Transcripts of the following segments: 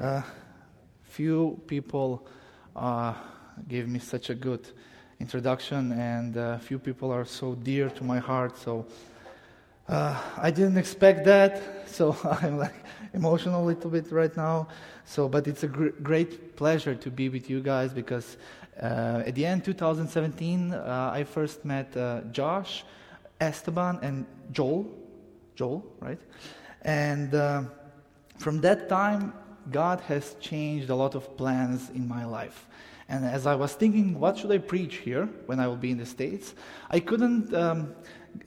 Uh, few people uh, gave me such a good introduction, and uh, few people are so dear to my heart. So uh, I didn't expect that. So I'm like emotional a little bit right now. So, but it's a gr- great pleasure to be with you guys because uh, at the end 2017, uh, I first met Josh, Esteban, and Joel. Joel, right? And from that time, God has changed a lot of plans in my life. And as I was thinking, what should I preach here when I will be in the States? I couldn't. Um,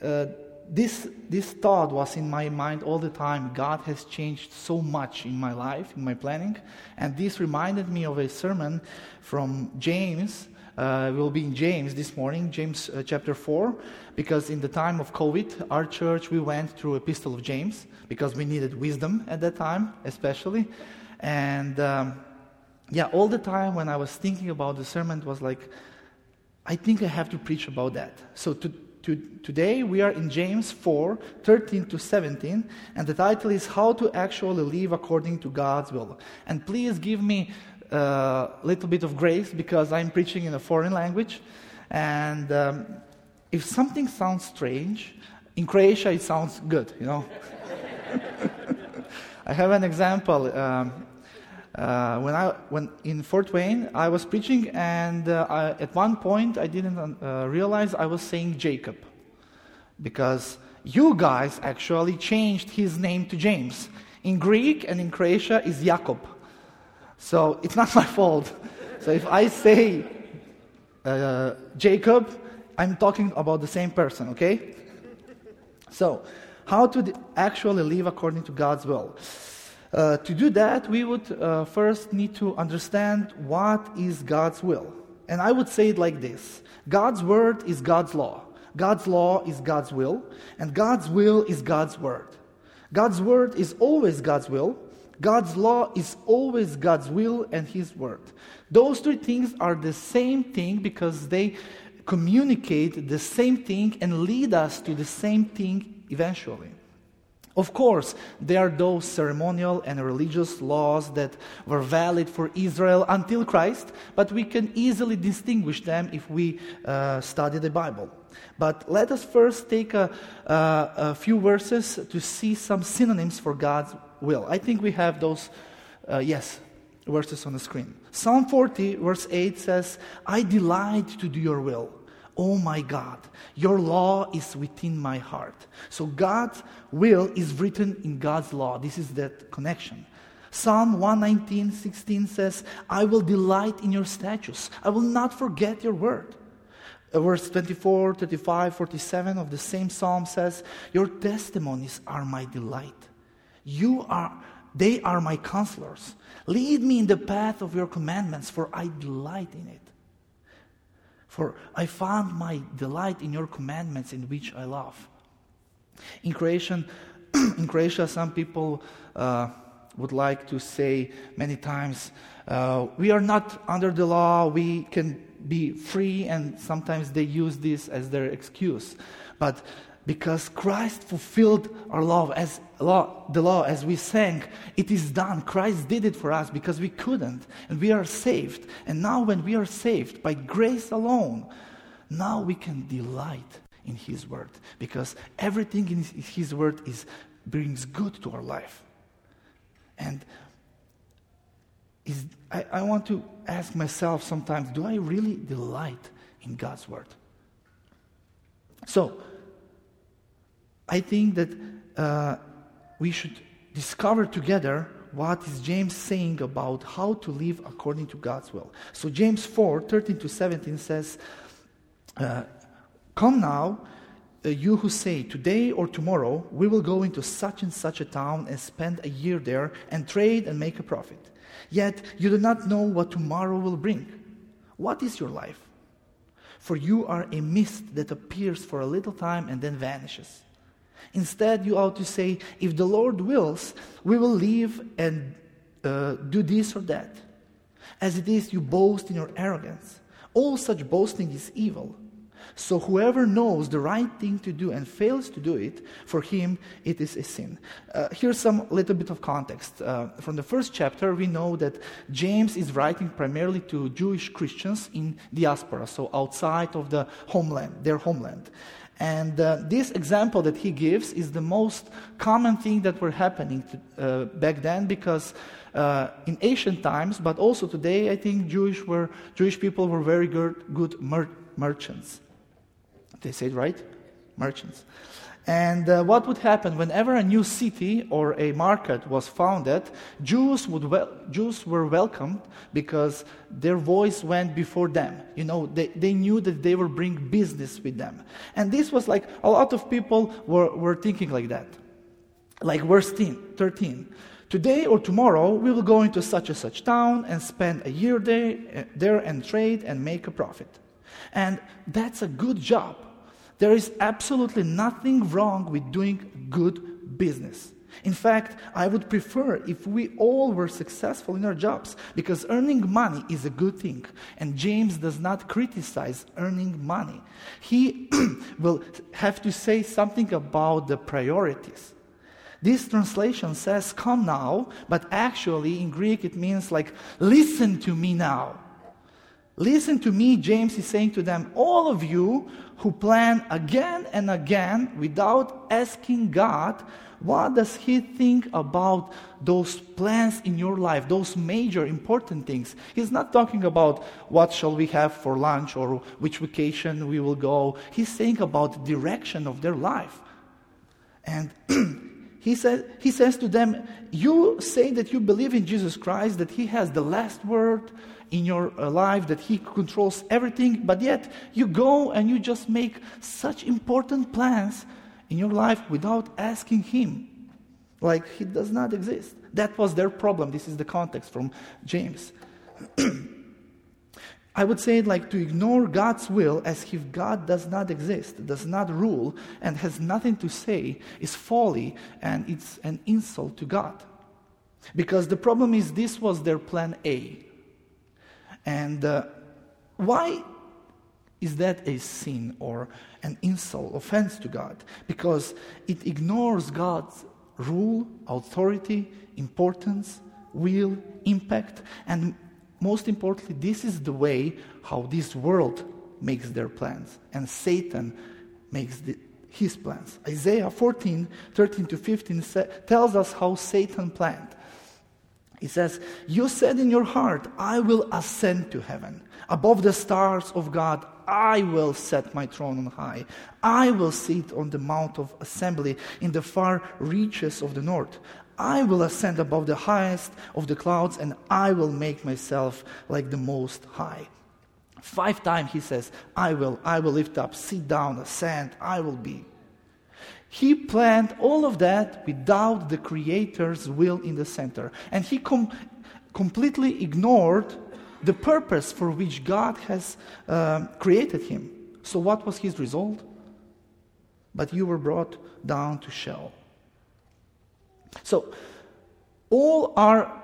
uh, this, this thought was in my mind all the time. God has changed so much in my life, in my planning. And this reminded me of a sermon from James. Uh, we'll be in James this morning, James uh, chapter 4, because in the time of COVID, our church, we went through Epistle of James because we needed wisdom at that time, especially. And um, yeah, all the time when I was thinking about the sermon, was like, I think I have to preach about that. So to, to, today we are in James 4 13 to 17, and the title is How to Actually Live According to God's Will. And please give me a little bit of grace because I'm preaching in a foreign language. And um, if something sounds strange, in Croatia it sounds good, you know. I have an example. Um, uh, when I when in Fort Wayne, I was preaching, and uh, I, at one point I didn't uh, realize I was saying Jacob, because you guys actually changed his name to James. In Greek and in Croatia is Jakob, so it's not my fault. So if I say uh, Jacob, I'm talking about the same person. Okay. So how to actually live according to God's will. Uh, to do that, we would uh, first need to understand what is God's will. And I would say it like this God's word is God's law, God's law is God's will, and God's will is God's word. God's word is always God's will, God's law is always God's will and His word. Those three things are the same thing because they communicate the same thing and lead us to the same thing eventually. Of course, there are those ceremonial and religious laws that were valid for Israel until Christ, but we can easily distinguish them if we uh, study the Bible. But let us first take a, a, few verses to see some synonyms for God's will. I think we have those, uh, yes, verses on the screen. Psalm 40, verse 8 says, I delight to do your will. Oh my God, your law is within my heart. So God's will is written in God's law. This is that connection. Psalm 119, 16 says, I will delight in your statutes. I will not forget your word. Uh, verse 24, 35, 47 of the same psalm says, Your testimonies are my delight. You are, they are my counselors. Lead me in the path of your commandments, for I delight in it. For I found my delight in your commandments, in which I love. In Croatian, in Croatia, some people uh, would like to say many times, uh, "We are not under the law. We can be free," and sometimes they use this as their excuse. But because Christ fulfilled our love as law, the law as we sang, it is done. Christ did it for us because we couldn't, and we are saved. And now, when we are saved by grace alone, now we can delight in His word because everything in His word is brings good to our life. And is, I, I want to ask myself sometimes: Do I really delight in God's word? So I think that uh, we should discover together what is James saying about how to live according to God's will. So James 4, 13 to 17 says, uh, Come now, uh, you who say, Today or tomorrow we will go into such and such a town and spend a year there and trade and make a profit. Yet you do not know what tomorrow will bring. What is your life? For you are a mist that appears for a little time and then vanishes. Instead, you ought to say, if the Lord wills, we will live and uh, do this or that. As it is, you boast in your arrogance. All such boasting is evil. So whoever knows the right thing to do and fails to do it, for him it is a sin. Uh, here's some little bit of context. Uh, from the first chapter, we know that James is writing primarily to Jewish Christians in diaspora, so outside of the homeland, their homeland. And uh, this example that he gives is the most common thing that were happening to, uh, back then because uh, in ancient times, but also today, I think Jewish, were, Jewish people were very good, good mer- merchants. They said right? Merchants. And uh, what would happen whenever a new city or a market was founded? Jews, would wel- Jews were welcomed because their voice went before them. You know, they, they knew that they would bring business with them. And this was like a lot of people were, were thinking like that. Like verse 13. Today or tomorrow, we will go into such and such town and spend a year there, uh, there and trade and make a profit. And that's a good job. There is absolutely nothing wrong with doing good business. In fact, I would prefer if we all were successful in our jobs because earning money is a good thing. And James does not criticize earning money. He will have to say something about the priorities. This translation says, Come now, but actually in Greek it means like, Listen to me now. Listen to me, James is saying to them, all of you who plan again and again without asking God, what does He think about those plans in your life, those major important things? He's not talking about what shall we have for lunch or which vacation we will go. He's saying about the direction of their life. And he, said, he says to them, You say that you believe in Jesus Christ, that He has the last word, in your uh, life that He controls everything, but yet you go and you just make such important plans in your life without asking Him. Like He does not exist. That was their problem. This is the context from James. I would say like to ignore God's will as if God does not exist, does not rule, and has nothing to say is folly and it's an insult to God. Because the problem is, this was their plan A. And uh, why is that a sin or an insult, offense to God? Because it ignores God's rule, authority, importance, will, impact, and most importantly, this is the way how this world makes their plans, and Satan makes the, his plans. Isaiah 14, 13 to 15 sa- tells us how Satan planned. He says, You said in your heart, I will ascend to heaven. Above the stars of God, I will set my throne on high. I will sit on the mount of assembly in the far reaches of the north. I will ascend above the highest of the clouds, and I will make myself like the Most High. Five times he says, I will, I will lift up, sit down, ascend, I will be. He planned all of that without the Creator's will in the center. And he com- completely ignored the purpose for which God has uh, created him. So, what was his result? But you were brought down to Sheol. So, all our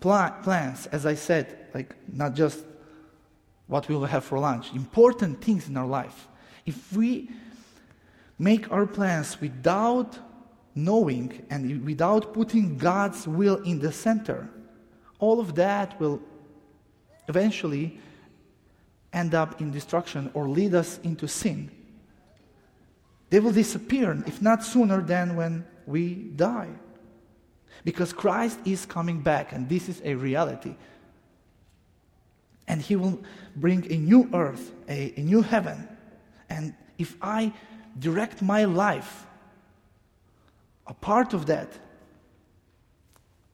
pl- plans, as I said, like not just what we will have for lunch, important things in our life. If we make our plans without knowing and without putting God's will in the center, all of that will eventually end up in destruction or lead us into sin. They will disappear, if not sooner than when we die. Because Christ is coming back, and this is a reality. And He will bring a new earth, a, a new heaven. And if I direct my life, a part of that,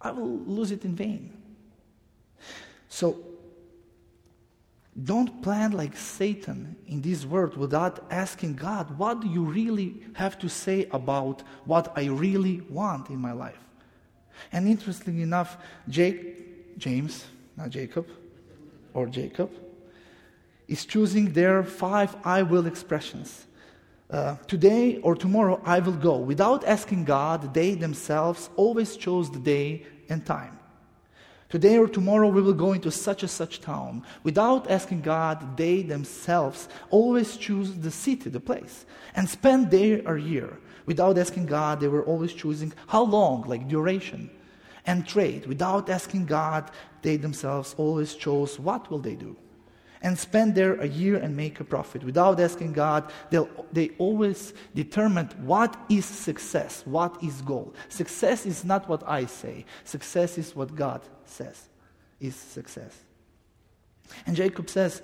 I will lose it in vain. So, don't plan like Satan in this world without asking God, what do you really have to say about what I really want in my life? And interestingly enough, Jake, James, not Jacob, or Jacob, is choosing their five I will expressions uh, today or tomorrow I will go. Without asking God, they themselves always chose the day and time. Today or tomorrow we will go into such and such town. Without asking God, they themselves always choose the city, the place, and spend there a year. Without asking God, they were always choosing how long, like duration, and trade. Without asking God, they themselves always chose what will they do and spend there a year and make a profit. Without asking God, they always determined what is success, what is goal. Success is not what I say, success is what God says is success. And Jacob says,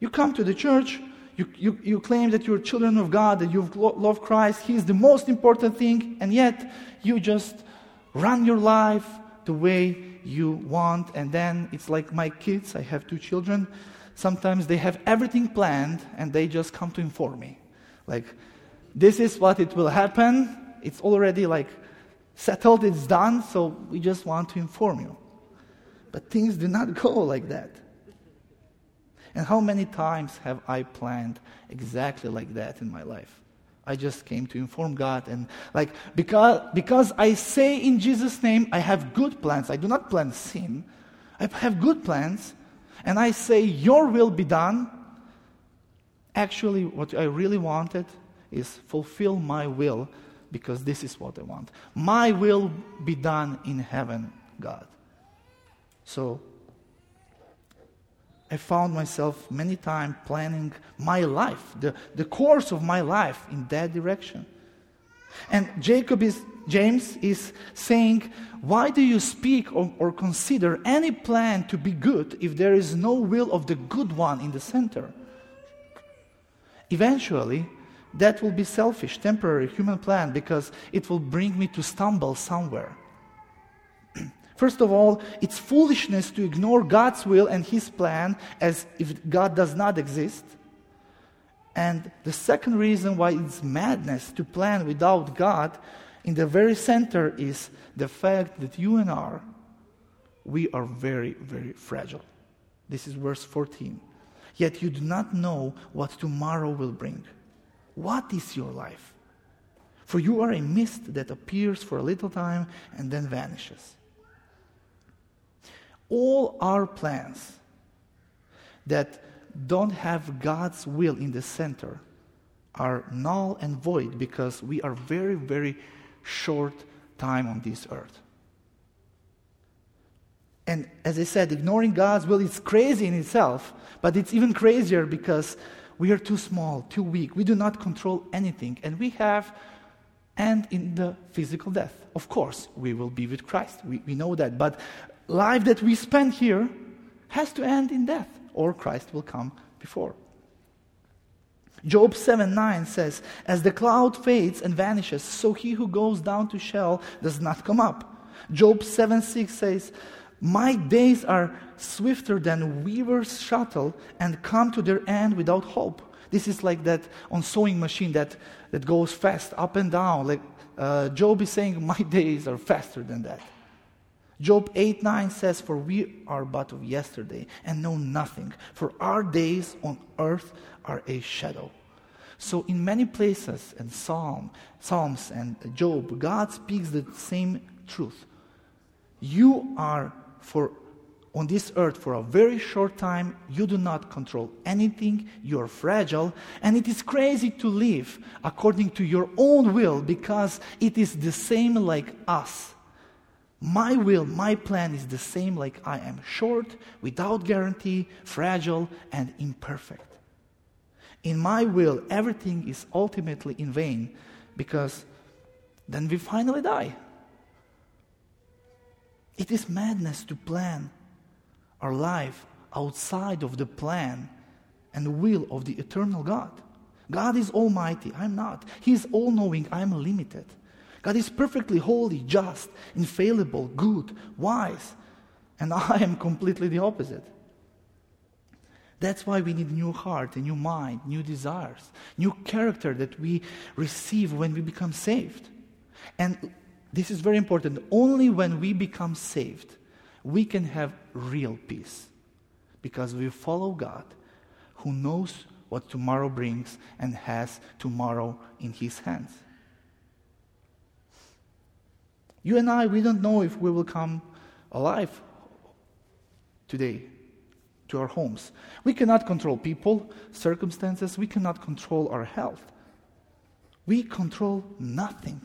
You come to the church, you, you, you claim that you're children of God, that you love Christ, He is the most important thing, and yet you just run your life the way you want. And then it's like my kids, I have two children sometimes they have everything planned and they just come to inform me. Like, this is what it will happen. It's already like settled, it's done, so we just want to inform you. But things do not go like that. And how many times have I planned exactly like that in my life? I just came to inform God and like because because I say in Jesus name I have good plans. I do not plan sin. I have good plans and I say, Your will be done, actually, what I really wanted is fulfill my will because this is what I want. My will be done in heaven, God. So, I found myself many times planning my life, the, the course of my life in that direction. And Jacob is, James is saying, Why do you speak or, or consider any plan to be good if there is no will of the good one in the center? Eventually, that will be selfish, temporary human plan because it will bring me to stumble somewhere. First of all, it's foolishness to ignore God's will and His plan as if God does not exist. And the second reason why it's madness to plan without God in the very center is the fact that you and I, we are very, very fragile. This is verse 14. Yet you do not know what tomorrow will bring. What is your life? For you are a mist that appears for a little time and then vanishes. All our plans that don't have God's will in the center are null and void because we are very, very short time on this earth. And as I said, ignoring God's will is crazy in itself, but it's even crazier because we are too small, too weak. We do not control anything, and we have and in the physical death. Of course, we will be with Christ. We, we know that. But life that we spend here has to end in death or Christ will come before. Job 7 9 says, As the cloud fades and vanishes, so he who goes down to Sheol does not come up. Job 7 6 says, My days are swifter than weaver's shuttle and come to their end without hope. This is like that on sewing machine that, that goes fast up and down. Like uh, Job is saying, My days are faster than that. Job 8 9 says, For we are but of yesterday and know nothing, for our days on earth are a shadow. So, in many places, and Psalm, Psalms and Job, God speaks the same truth. You are for on this earth for a very short time. You do not control anything. You are fragile. And it is crazy to live according to your own will because it is the same like us. My will, my plan is the same like I am short, without guarantee, fragile, and imperfect. In my will, everything is ultimately in vain because then we finally die. It is madness to plan our life outside of the plan and will of the eternal God. God is almighty, I'm not. He is all knowing, I'm limited. God is perfectly holy, just, infallible, good, wise. And I am completely the opposite. That's why we need new heart, a new mind, new desires, new character that we receive when we become saved. And this is very important. Only when we become saved, we can have real peace. Because we follow God who knows what tomorrow brings and has tomorrow in his hands. You and I, we don't know if we will come alive today to our homes. We cannot control people, circumstances, we cannot control our health. We control nothing.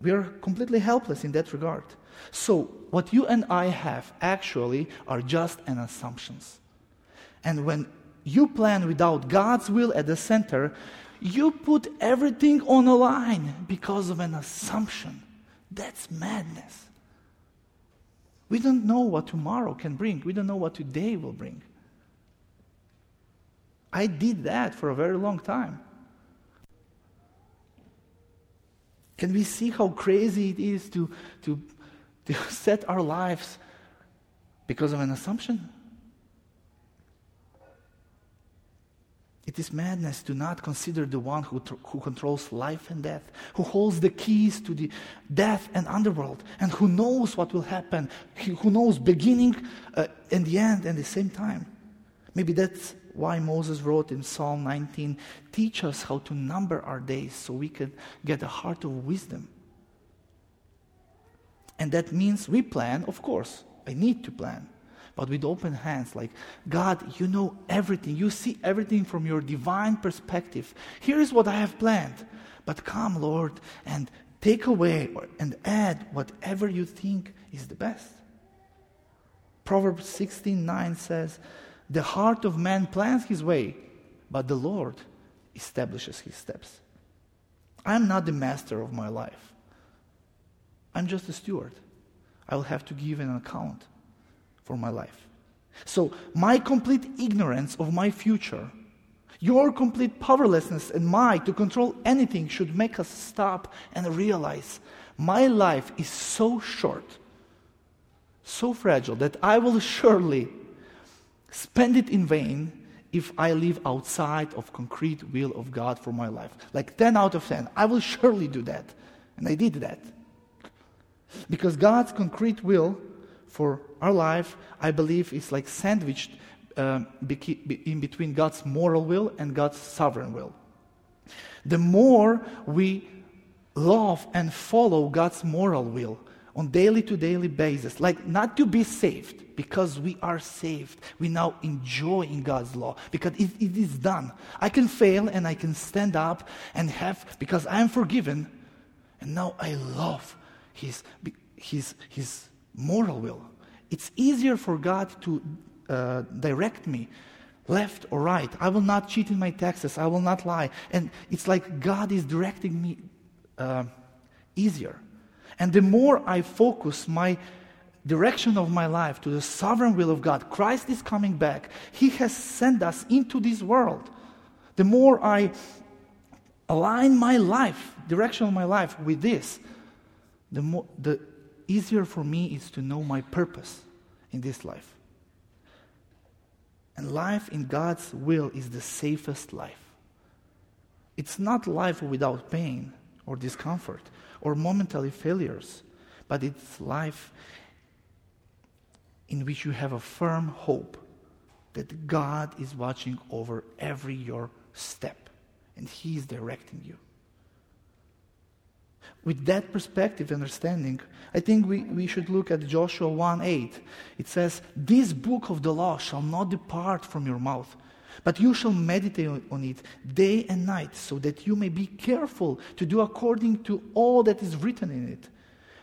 We are completely helpless in that regard. So, what you and I have actually are just an assumptions. And when you plan without God's will at the center, you put everything on a line because of an assumption. That's madness. We don't know what tomorrow can bring. We don't know what today will bring. I did that for a very long time. Can we see how crazy it is to, to, to set our lives because of an assumption? It is madness to not consider the one who, tr- who controls life and death, who holds the keys to the death and underworld, and who knows what will happen, who knows beginning uh, and the end at the same time. Maybe that's why Moses wrote in Psalm 19 Teach us how to number our days so we can get a heart of wisdom. And that means we plan, of course. I need to plan but with open hands, like, God, you know everything. You see everything from your divine perspective. Here's what I have planned. But come, Lord, and take away and add whatever you think is the best. Proverbs 16:9 says, "The heart of man plans his way, but the Lord establishes his steps." I'm not the master of my life. I'm just a steward. I will have to give an account for my life. So, my complete ignorance of my future, your complete powerlessness and my to control anything should make us stop and realize my life is so short, so fragile, that I will surely spend it in vain if I live outside of concrete will of God for my life. Like 10 out of 10. I will surely do that. And I did that. Because God's concrete will for our life, I believe, is like sandwiched um, in between God's moral will and God's sovereign will. The more we love and follow God's moral will on daily to daily basis, like not to be saved because we are saved, we now enjoy in God's law because it, it is done. I can fail and I can stand up and have because I am forgiven, and now I love His His His moral will. It's easier for God to uh, direct me left or right. I will not cheat in my taxes. I will not lie. And it's like God is directing me uh, easier. And the more I focus my direction of my life to the sovereign will of God, Christ is coming back. He has sent us into this world. The more I align my life, direction of my life with this, the more the easier for me is to know my purpose in this life. And life in God's will is the safest life. It's not life without pain or discomfort or momentary failures, but it's life in which you have a firm hope that God is watching over every your step and He is directing you with that perspective understanding, I think we, we should look at Joshua 1 8. It says, This book of the law shall not depart from your mouth, but you shall meditate on it day and night, so that you may be careful to do according to all that is written in it.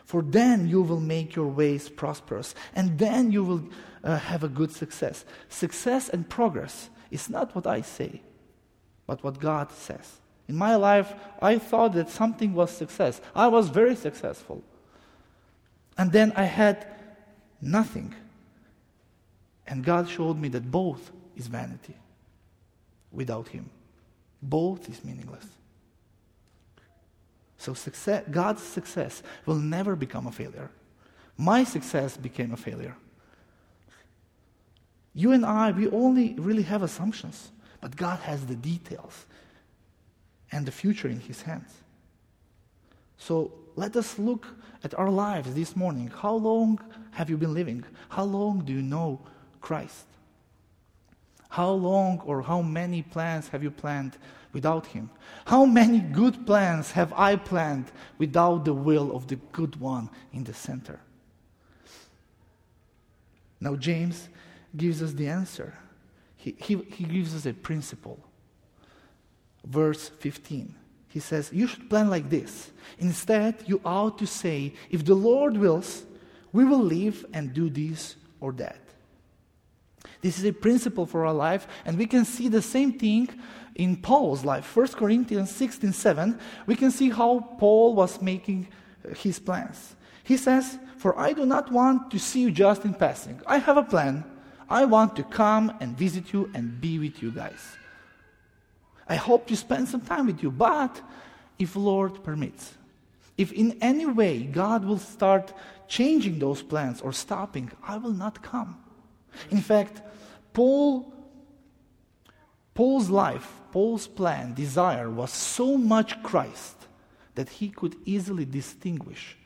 For then you will make your ways prosperous, and then you will uh, have a good success. Success and progress is not what I say, but what God says. In my life, I thought that something was success. I was very successful. And then I had nothing. And God showed me that both is vanity without Him. Both is meaningless. So success, God's success will never become a failure. My success became a failure. You and I, we only really have assumptions, but God has the details and the future in His hands. So let us look at our lives this morning. How long have you been living? How long do you know Christ? How long or how many plans have you planned without Him? How many good plans have I planned without the will of the good one in the center? Now, James gives us the answer. He, he, he gives us a principle. Verse 15. He says, You should plan like this. Instead, you ought to say, If the Lord wills, we will live and do this or that. This is a principle for our life, and we can see the same thing in Paul's life. 1 Corinthians 16 7, we can see how Paul was making uh, his plans. He says, For I do not want to see you just in passing. I have a plan. I want to come and visit you and be with you guys. I hope to spend some time with you, but if Lord permits, if in any way God will start changing those plans or stopping, I will not come. In fact, Paul Paul's life, Paul's plan, desire was so much Christ that he could easily distinguish.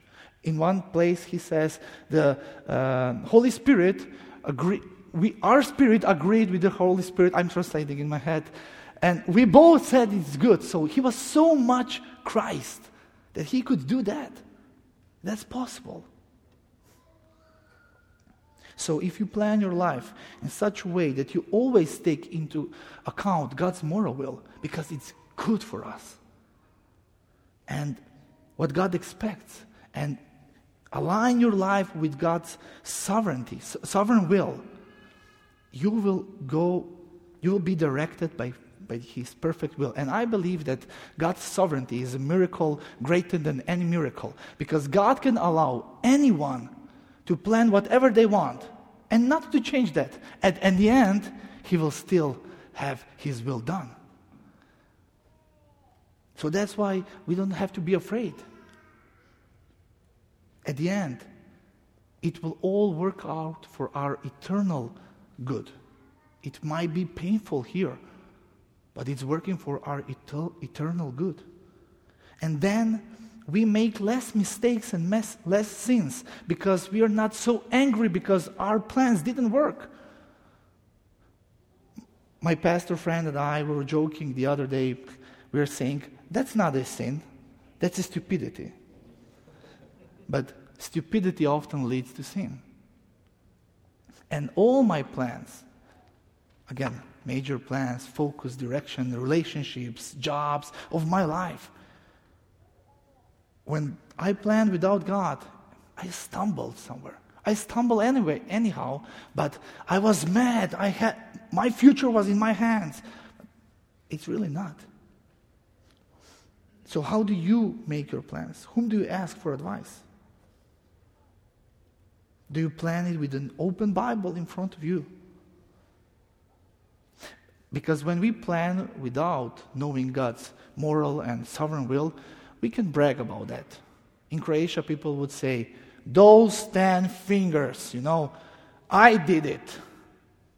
In one place, he says, the uh, Holy Spirit agree, we, our spirit agreed with the Holy Spirit. I'm translating in my head. And we both said it's good. So he was so much Christ that he could do that. That's possible. So if you plan your life in such a way that you always take into account God's moral will, because it's good for us, and what God expects, and align your life with God's sovereignty, sovereign will, you will go, you will be directed by, by His perfect will. And I believe that God's sovereignty is a miracle greater than any miracle because God can allow anyone to plan whatever they want and not to change that. And in the end, He will still have His will done. So that's why we don't have to be afraid. At the end, it will all work out for our eternal good. It might be painful here, but it's working for our eternal good. And then we make less mistakes and less sins because we are not so angry because our plans didn't work. My pastor friend and I were joking the other day. We were saying, that's not a sin, that's a stupidity. But stupidity often leads to sin. And all my plans, again, major plans, focus, direction, relationships, jobs of my life, when I planned without God, I stumbled somewhere. I stumbled anyway, anyhow, but I was mad. I had my future was in my hands. It's really not. So how do you make your plans? Whom do you ask for advice? Do you plan it with an open Bible in front of you? Because when we plan without knowing God's moral and sovereign will, we can brag about that. In Croatia, people would say, Those ten fingers, you know, I did it.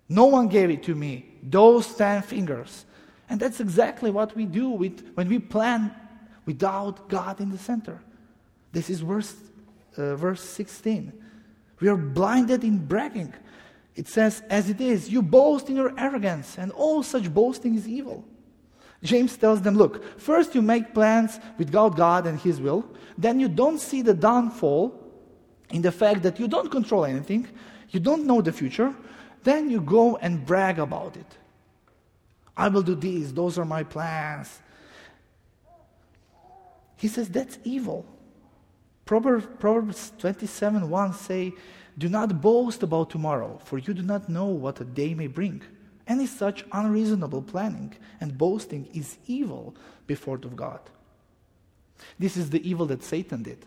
No one gave it to me. Those ten fingers. And that's exactly what we do with, when we plan without God in the center. This is verse, uh, verse 16. We are blinded in bragging. It says, as it is, you boast in your arrogance, and all such boasting is evil. James tells them, look, first you make plans without God and His will, then you don't see the downfall in the fact that you don't control anything, you don't know the future, then you go and brag about it. I will do these, those are my plans. He says that's evil. Proverbs, Proverbs 27 1 say, Do not boast about tomorrow, for you do not know what a day may bring. Any such unreasonable planning and boasting is evil before of God. This is the evil that Satan did.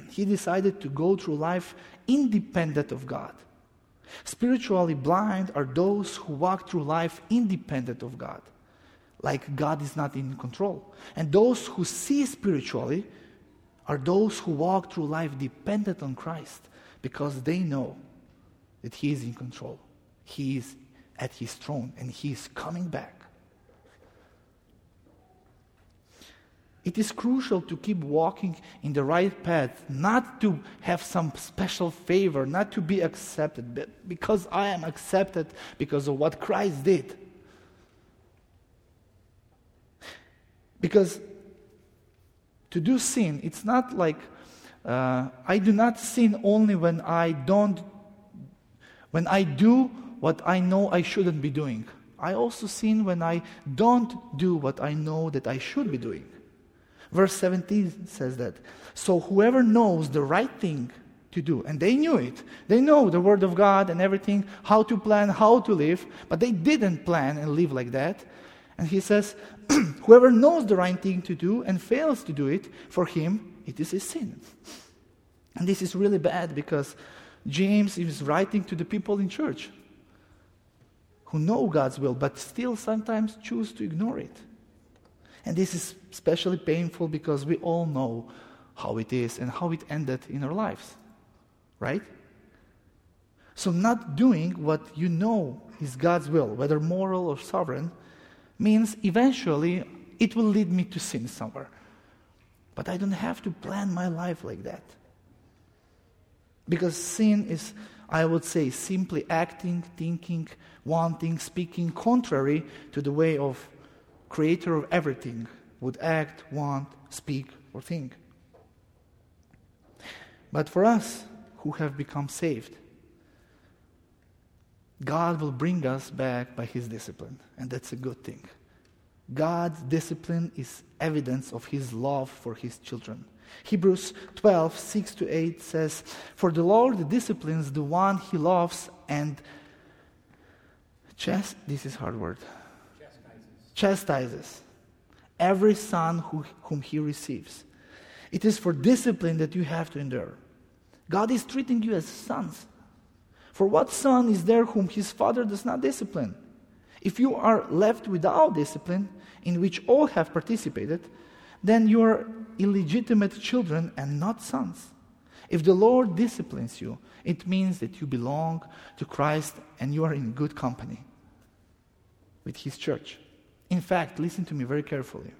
he decided to go through life independent of God. Spiritually blind are those who walk through life independent of God like God is not in control. And those who see spiritually are those who walk through life dependent on Christ because they know that He is in control. He is at His throne and He is coming back. It is crucial to keep walking in the right path, not to have some special favor, not to be accepted, but because I am accepted because of what Christ did. Because to do sin, it's not like uh, I do not sin only when I don't, when I do what I know I shouldn't be doing. I also sin when I don't do what I know that I should be doing. Verse 17 says that. So whoever knows the right thing to do, and they knew it, they know the Word of God and everything, how to plan, how to live, but they didn't plan and live like that. And he says, whoever knows the right thing to do and fails to do it, for him it is a sin. And this is really bad because James is writing to the people in church who know God's will but still sometimes choose to ignore it. And this is especially painful because we all know how it is and how it ended in our lives. Right? So, not doing what you know is God's will, whether moral or sovereign, means eventually it will lead me to sin somewhere. But I don't have to plan my life like that. Because sin is, I would say, simply acting, thinking, wanting, speaking contrary to the way of creator of everything would act, want, speak, or think. But for us who have become saved, God will bring us back by His discipline, and that's a good thing. God's discipline is evidence of His love for His children. Hebrews 12, 6 to 8 says, For the Lord disciplines the one He loves and chast- this is hard word chastises every son who, whom he receives. It is for discipline that you have to endure. God is treating you as sons. For what son is there whom his father does not discipline? If you are left without discipline, in which all have participated, then you are illegitimate children and not sons. If the Lord disciplines you, it means that you belong to Christ and you are in good company with his church. In fact, listen to me very carefully.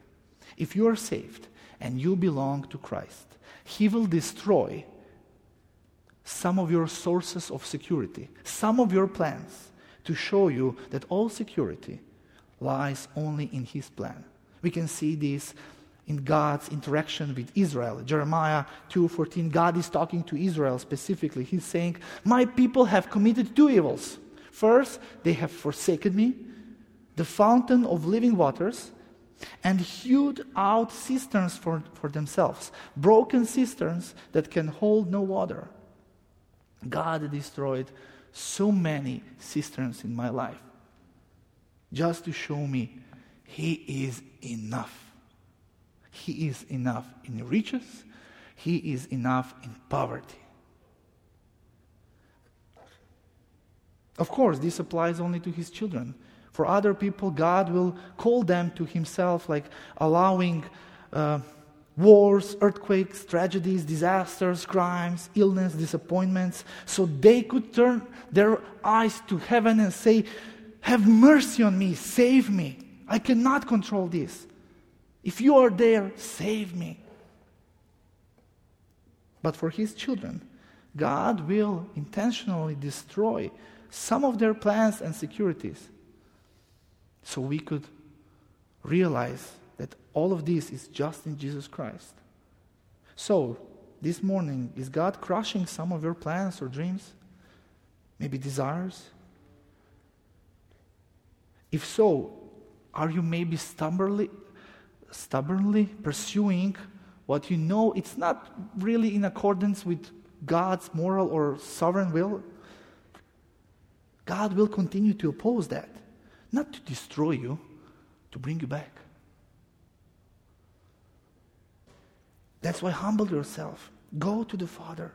If you are saved and you belong to Christ, He will destroy some of your sources of security, some of your plans, to show you that all security lies only in His plan. We can see this in God's interaction with Israel. Jeremiah 2:14 God is talking to Israel specifically. He's saying, "My people have committed two evils. First, they have forsaken me the fountain of living waters, and hewed out cisterns for, for themselves, broken cisterns that can hold no water. God destroyed so many cisterns in my life just to show me He is enough. He is enough in riches, He is enough in poverty. Of course, this applies only to His children. For other people, God will call them to Himself, like allowing uh, wars, earthquakes, tragedies, disasters, crimes, illness, disappointments, so they could turn their eyes to heaven and say, Have mercy on me, save me. I cannot control this. If you are there, save me. But for His children, God will intentionally destroy some of their plans and securities so we could realize all of this is just in Jesus Christ. So, this morning, is God crushing some of your plans or dreams? Maybe desires? If so, are you maybe stubbornly, stubbornly pursuing what you know it's not really in accordance with God's moral or sovereign will? God will continue to oppose that not to destroy you, to bring you back. That's why humble yourself. Go to the Father,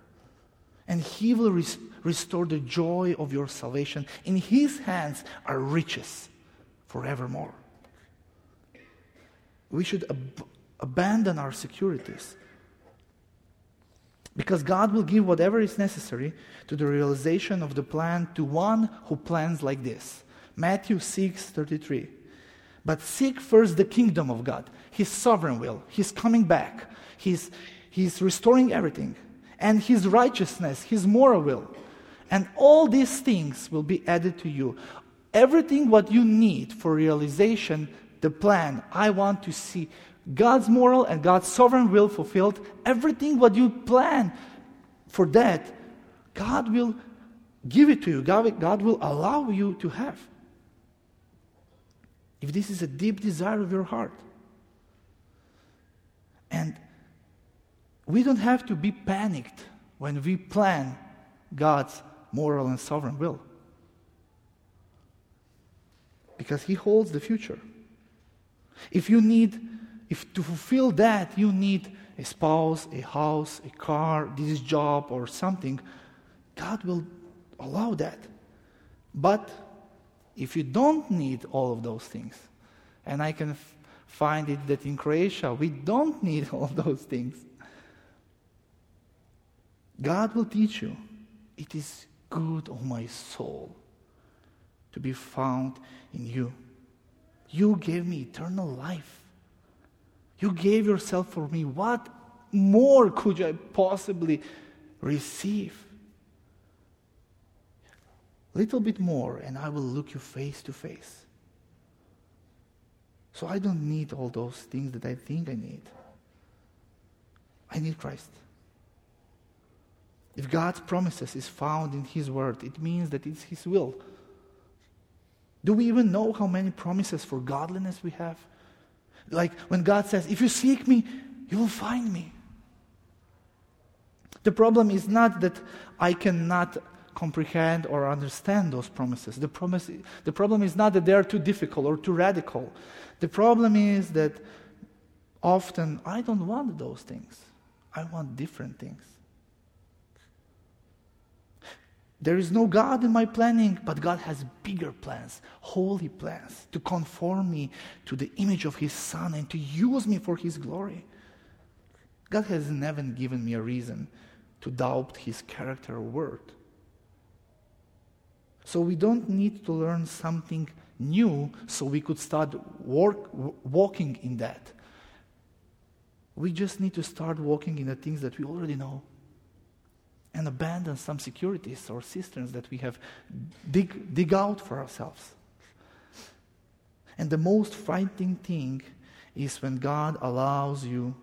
and He will res- restore the joy of your salvation. In His hands are riches forevermore. We should ab- abandon our securities because God will give whatever is necessary to the realization of the plan to one who plans like this. Matthew 6 33. But seek first the kingdom of God, His sovereign will. He's coming back, He's, he's restoring everything, and His righteousness, His moral will. And all these things will be added to you. Everything what you need for realization, the plan, I want to see God's moral and God's sovereign will fulfilled, everything what you plan for that, God will give it to you. God, God will allow you to have. If this is a deep desire of your heart. And we don't have to be panicked when we plan God's moral and sovereign will. Because He holds the future. If you need, if to fulfill that, you need a spouse, a house, a car, this job, or something, God will allow that. But if you don't need all of those things, and I can f- find it that in Croatia we don't need all those things, God will teach you. It is good, oh my soul, to be found in you. You gave me eternal life. You gave yourself for me. What more could I possibly receive? Little bit more, and I will look you face to face. So I don't need all those things that I think I need. I need Christ. If God's promises is found in His Word, it means that it's His will. Do we even know how many promises for godliness we have? Like when God says, If you seek me, you will find me. The problem is not that I cannot comprehend or understand those promises. The, promise, the problem is not that they are too difficult or too radical. The problem is that often I don't want those things, I want different things. There is no God in my planning, but God has bigger plans, holy plans, to conform me to the image of His Son and to use me for His glory. God has never given me a reason to doubt His character or word. So we don't need to learn something new so we could start work, walking in that. We just need to start walking in the things that we already know and abandon some securities or cisterns that we have dig, dig out for ourselves. And the most frightening thing is when God allows you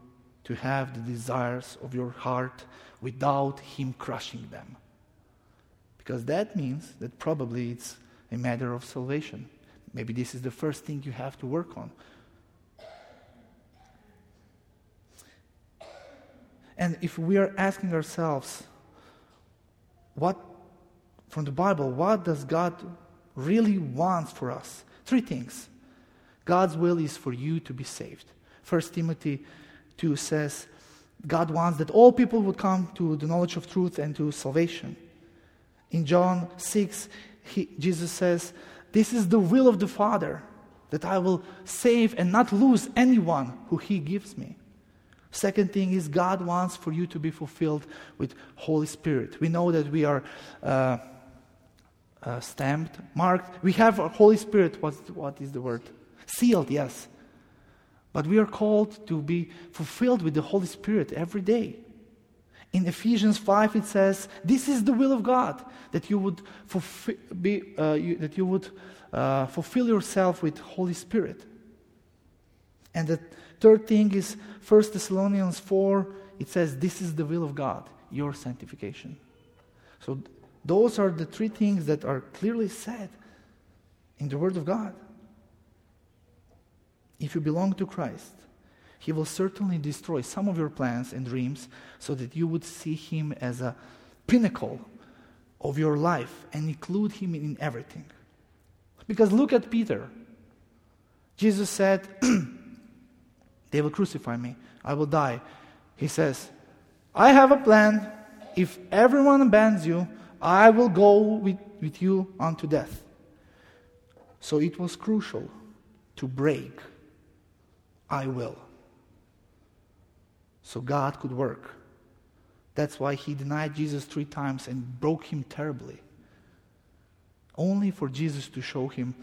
to have the desires of your heart without Him crushing them. Because that means that probably it's a matter of salvation. Maybe this is the first thing you have to work on. And if we are asking ourselves, what, from the Bible, what does God really want for us? Three things. God's will is for you to be saved. 1 Timothy 2 says, God wants that all people would come to the knowledge of truth and to salvation. In John 6, he, Jesus says, This is the will of the Father, that I will save and not lose anyone who he gives me. Second thing is God wants for you to be fulfilled with Holy Spirit. We know that we are uh, uh, stamped, marked. We have a Holy Spirit. What's, what is the word? Sealed, yes. But we are called to be fulfilled with the Holy Spirit every day. In Ephesians 5, it says, This is the will of God, that you would, be, uh, you, that you would uh, fulfill yourself with Holy Spirit. And that Third thing is 1 Thessalonians 4, it says, This is the will of God, your sanctification. So those are the three things that are clearly said in the Word of God. If you belong to Christ, He will certainly destroy some of your plans and dreams so that you would see Him as a pinnacle of your life and include Him in everything. Because look at Peter. Jesus said, They will crucify me. I will die. He says, I have a plan. If everyone abandons you, I will go with, with you unto death. So it was crucial to break. I will. So God could work. That's why he denied Jesus three times and broke him terribly. Only for Jesus to show him,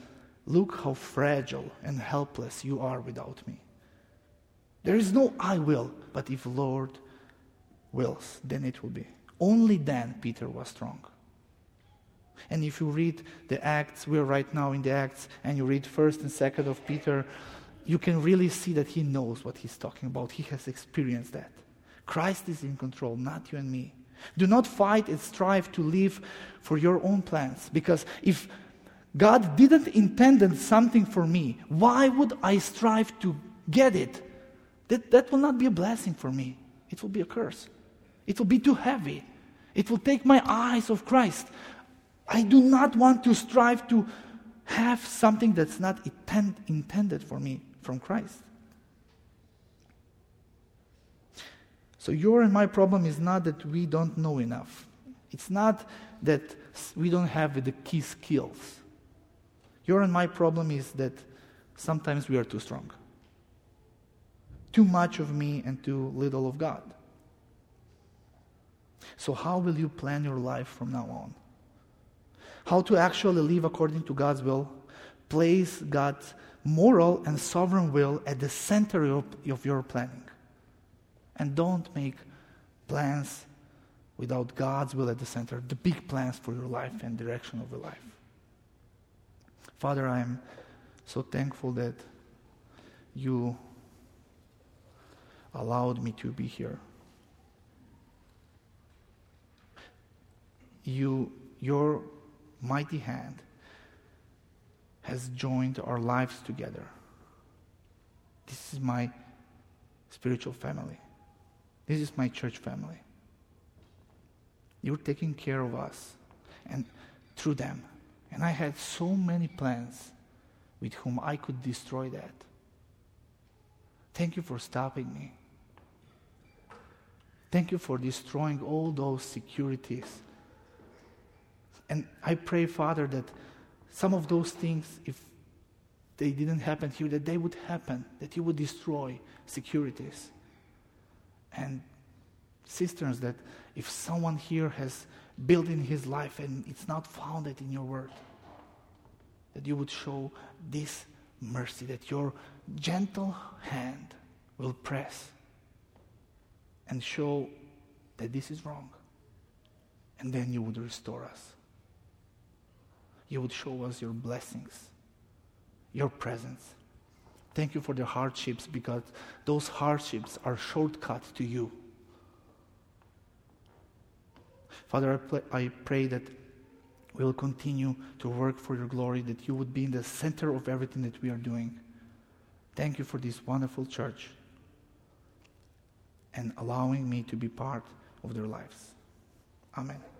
look how fragile and helpless you are without me. There is no I will, but if Lord wills, then it will be. Only then Peter was strong. And if you read the Acts, we're right now in the Acts, and you read 1st and 2nd of Peter, you can really see that he knows what he's talking about. He has experienced that. Christ is in control, not you and me. Do not fight and strive to live for your own plans. Because if God didn't intend something for me, why would I strive to get it? That, that will not be a blessing for me. It will be a curse. It will be too heavy. It will take my eyes off Christ. I do not want to strive to have something that's not intend, intended for me from Christ. So, your and my problem is not that we don't know enough. It's not that we don't have the key skills. Your and my problem is that sometimes we are too strong. Too much of me and too little of God. So, how will you plan your life from now on? How to actually live according to God's will? Place God's moral and sovereign will at the center of, of your planning. And don't make plans without God's will at the center, the big plans for your life and direction of your life. Father, I am so thankful that you allowed me to be here. You, your mighty hand has joined our lives together. This is my spiritual family. This is my church family. You're taking care of us and through them. And I had so many plans with whom I could destroy that. Thank you for stopping me. Thank you for destroying all those securities. And I pray, Father, that some of those things, if they didn't happen here, that they would happen, that you would destroy securities and cisterns that if someone here has built in his life and it's not founded in your word, that you would show this mercy, that your gentle hand will press and show that this is wrong. And then you would restore us. You would show us your blessings, your presence. Thank you for the hardships because those hardships are shortcuts to you. Father, I, pray, I pray that we will continue to work for your glory, that you would be in the center of everything that we are doing. Thank you for this wonderful church and allowing me to be part of their lives. Amen.